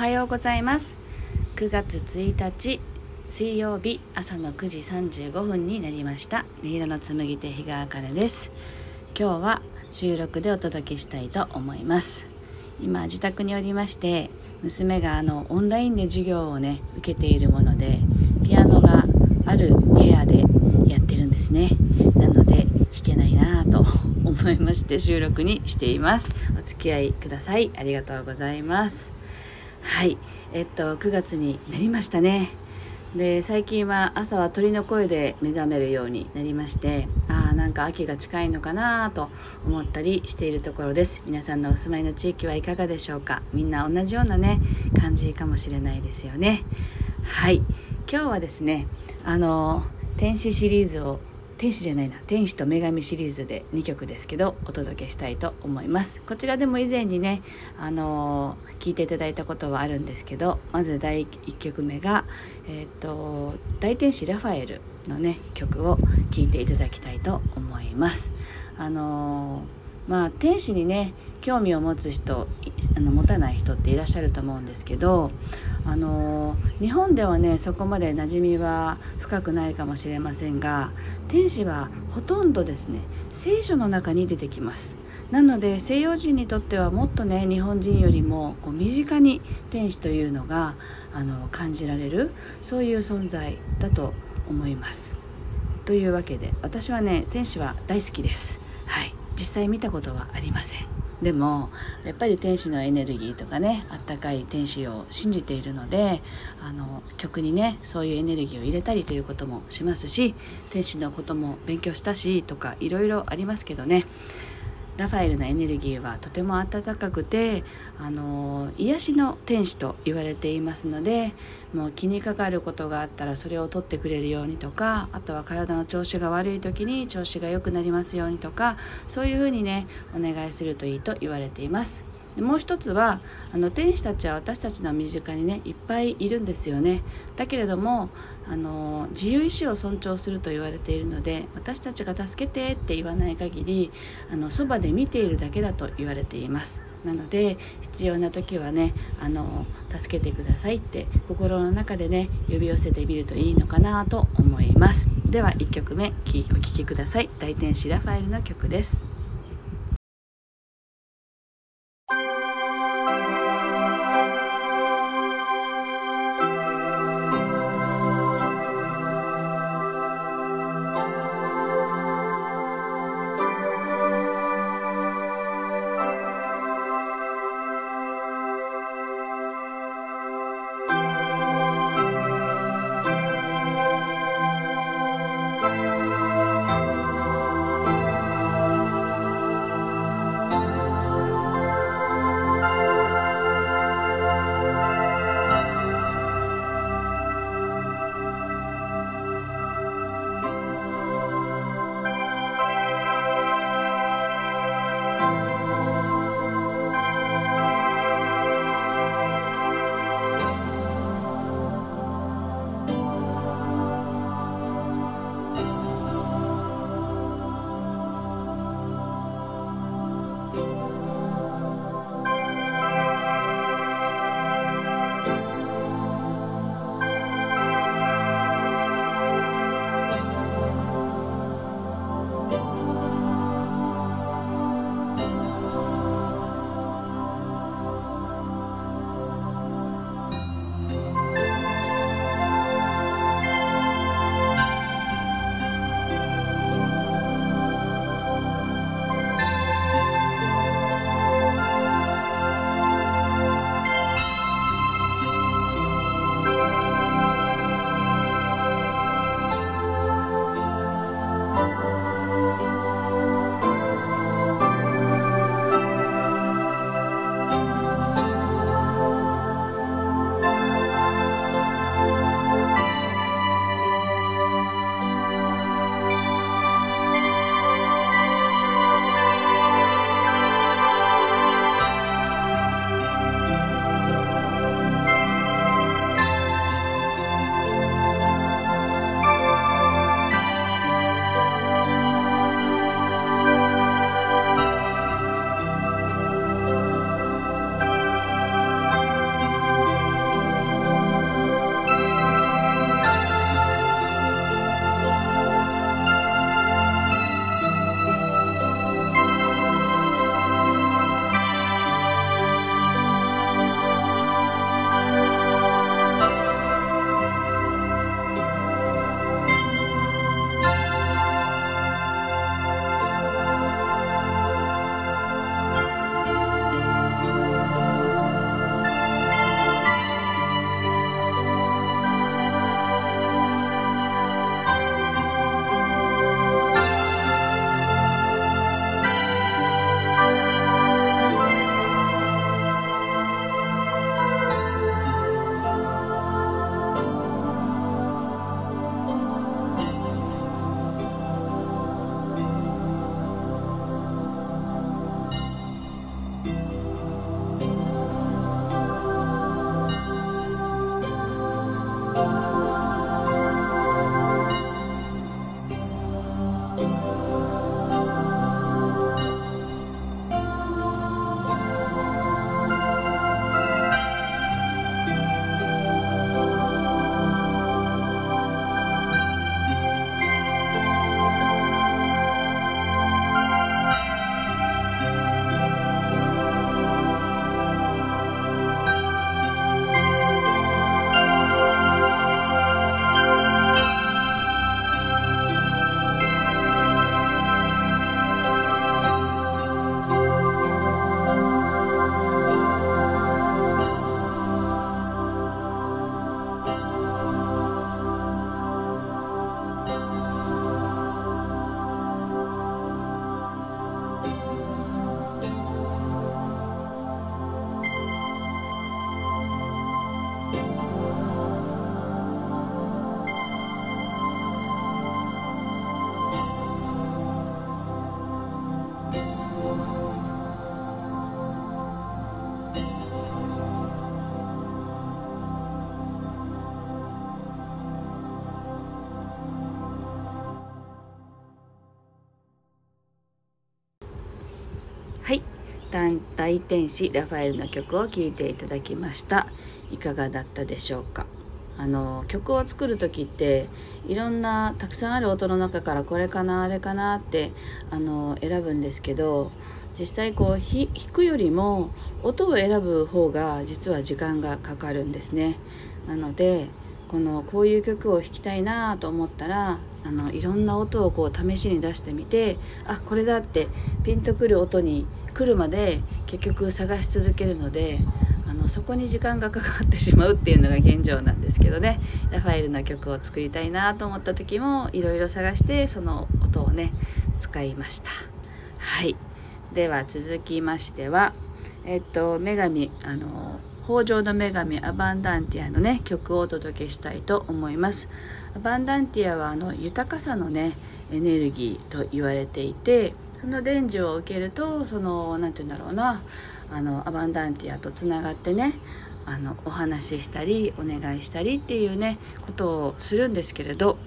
おはようございます。9月1日水曜日朝の9時35分になりました。音色の紡手日川茜です。今日は収録でお届けしたいと思います。今自宅におりまして娘があのオンラインで授業をね受けているものでピアノがある部屋でやってるんですね。なので弾けないなぁと思いまして収録にしています。お付き合いください。ありがとうございます。はい。えっと9月になりましたね。で最近は朝は鳥の声で目覚めるようになりましてああなんか秋が近いのかなと思ったりしているところです。皆さんのお住まいの地域はいかがでしょうか。みんな同じようなね感じかもしれないですよね。はい。今日はですねあの天使シリーズを天使じゃないな天使と女神シリーズで2曲ですけどお届けしたいと思います。こちらでも以前にねあの聞いていただいたことはあるんですけどまず第1曲目がえっ、ー、と大天使ラファエルのね曲を聴いていただきたいと思います。あのまあ天使にね興味を持つ人あの持たない人っていらっしゃると思うんですけどあの日本ではねそこまで馴染みは深くないかもしれませんが天使はほとんどですね聖書の中に出てきます。なので西洋人にとってはもっとね日本人よりもこう身近に天使というのがあの感じられるそういう存在だと思います。というわけで私はね天使は大好きです。はい。実際見たことはありません。でもやっぱり天使のエネルギーとかねあったかい天使を信じているのであの曲にねそういうエネルギーを入れたりということもしますし天使のことも勉強したしとかいろいろありますけどね。ラファエルのエネルギーはとても温かくてあの癒しの天使と言われていますのでもう気にかかることがあったらそれを取ってくれるようにとかあとは体の調子が悪い時に調子が良くなりますようにとかそういうふうにねお願いするといいと言われています。でもう一つはあの天使たちは私たちの身近にねいっぱいいるんですよね。だけれどもあの自由意志を尊重すると言われているので私たちが助けてって言わない限りあのそばで見ているだけだと言われています。なので必要な時はねあの助けてくださいって心の中でね呼び寄せてみるといいのかなと思います。では1曲目お聴きください。大天使ラファエルの曲です。はい大天使ラファエルの曲を聴いていただきましたいかがだったでしょうか？あの曲を作る時っていろんなたくさんある音の中からこれかなあれかなってあの選ぶんですけど実際こう弾くよりも音を選ぶ方が実は時間がかかるんですね。なのでこのこういう曲を弾きたいなと思ったらあのいろんな音をこう試しに出してみてあこれだってピンとくる音に来るまで結局探し続けるのであのそこに時間がかかってしまうっていうのが現状なんですけどね。ラファエルの曲を作りたいなと思った時もいろいろ探してその音をね使いました。はい。では続きましてはえっと女神あの豊穣の女神アバンダンティアのね曲をお届けしたいと思います。アバンダンティアはあの豊かさのねエネルギーと言われていてその伝授を受けるとその何て言うんだろうな。あのアバンダンティアとつながってねあのお話ししたりお願いしたりっていうねことをするんですけれど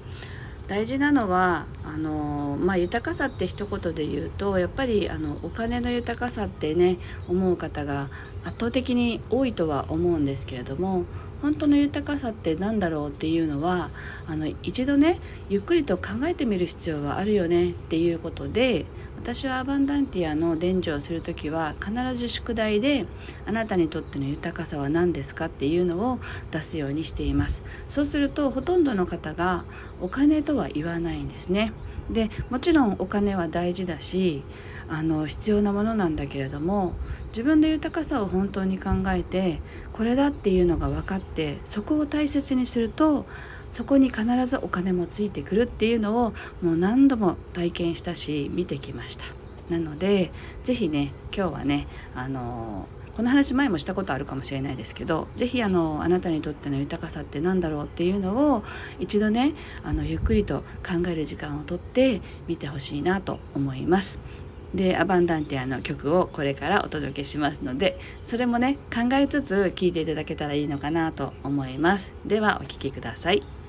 大事なのはあの、まあ、豊かさって一言で言うとやっぱりあのお金の豊かさってね思う方が圧倒的に多いとは思うんですけれども本当の豊かさって何だろうっていうのはあの一度ねゆっくりと考えてみる必要はあるよねっていうことで私はアバンダンティアの伝授をする時は必ず宿題であなたにとっての豊かさは何ですかっていうのを出すようにしています。そうするとほとんどの方がお金とは言わないんですね。でもちろんお金は大事だしあの必要なものなんだけれども自分で豊かさを本当に考えてこれだっていうのが分かってそこを大切にするとそこに必ずお金もついてくるっていうのをもう何度も体験したし見てきましたなので是非ね今日はねあのこの話前もしたことあるかもしれないですけど是非あのあなたにとっての豊かさって何だろうっていうのを一度ねあのゆっくりと考える時間をとって見てほしいなと思います。でアバンダンティアの曲をこれからお届けしますのでそれもね考えつつ聴いていただけたらいいのかなと思います。ではお聴きください。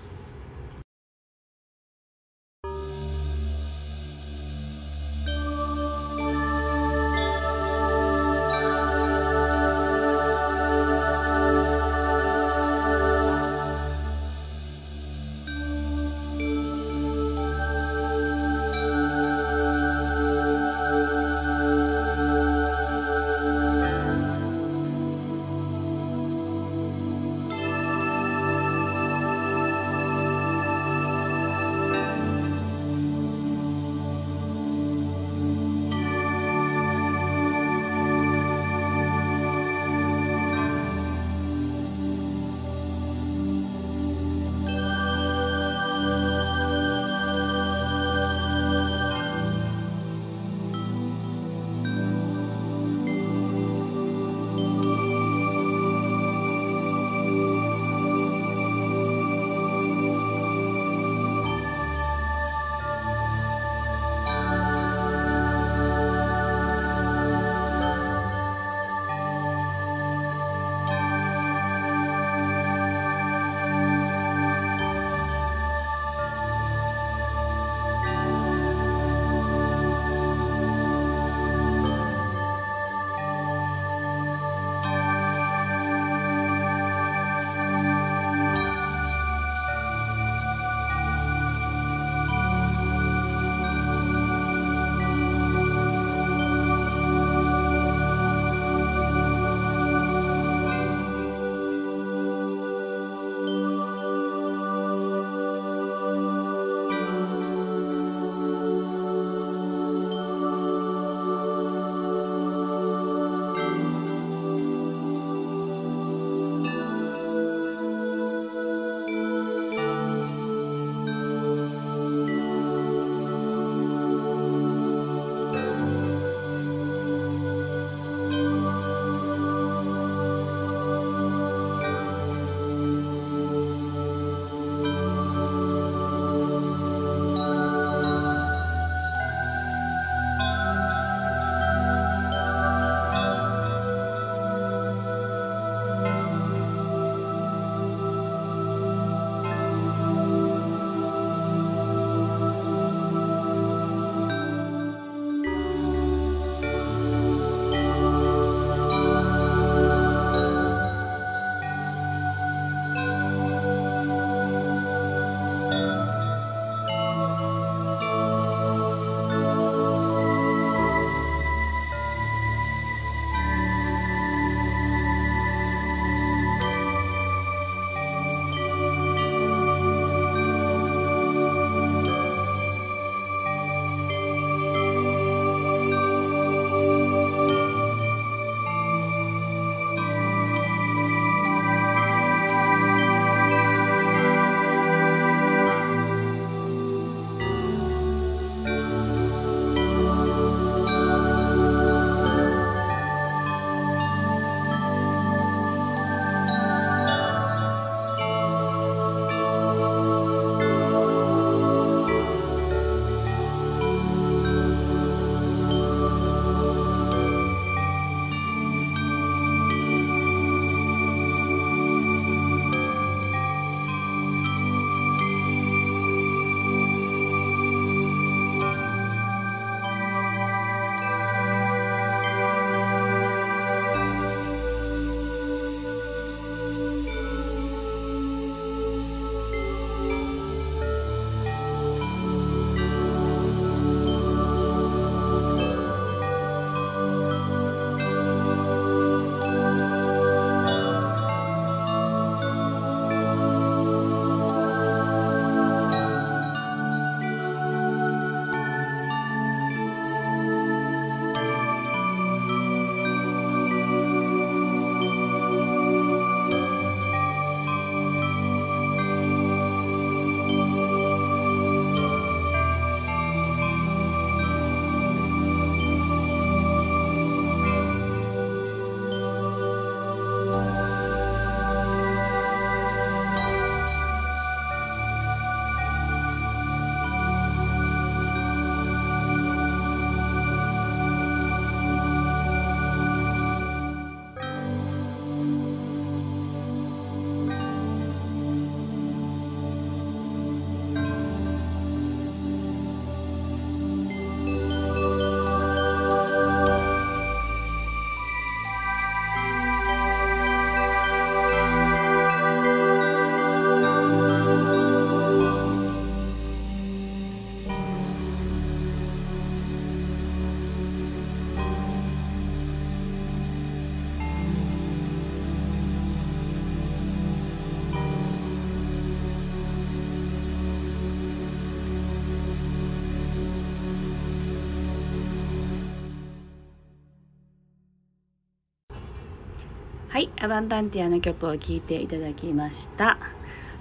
はいアバンダンティアの曲を聴いていただきました。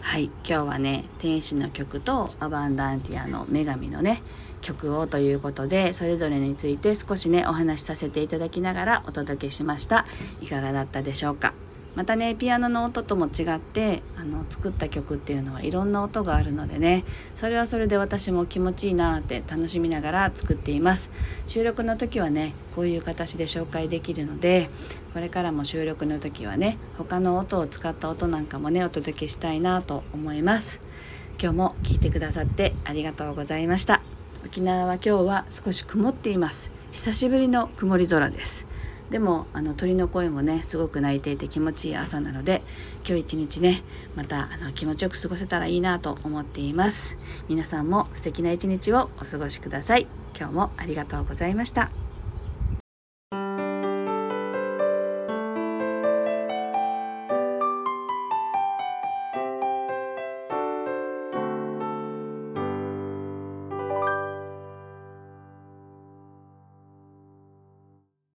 はい今日はね天使の曲とアバンダンティアの女神のね曲をということでそれぞれについて少しねお話しさせていただきながらお届けしました。いかがだったでしょうか？またねピアノの音とも違ってあの作った曲っていうのはいろんな音があるのでねそれはそれで私も気持ちいいなって楽しみながら作っています。収録の時はねこういう形で紹介できるのでこれからも収録の時はね他の音を使った音なんかもねお届けしたいなと思います。今日も聞いてくださってありがとうございました。沖縄は今日は少し曇っています。久しぶりの曇り空です。でもあの鳥の声もねすごく鳴いていて気持ちいい朝なので今日一日ねまたあの気持ちよく過ごせたらいいなと思っています。皆さんも素敵な一日をお過ごしください。今日もありがとうございました。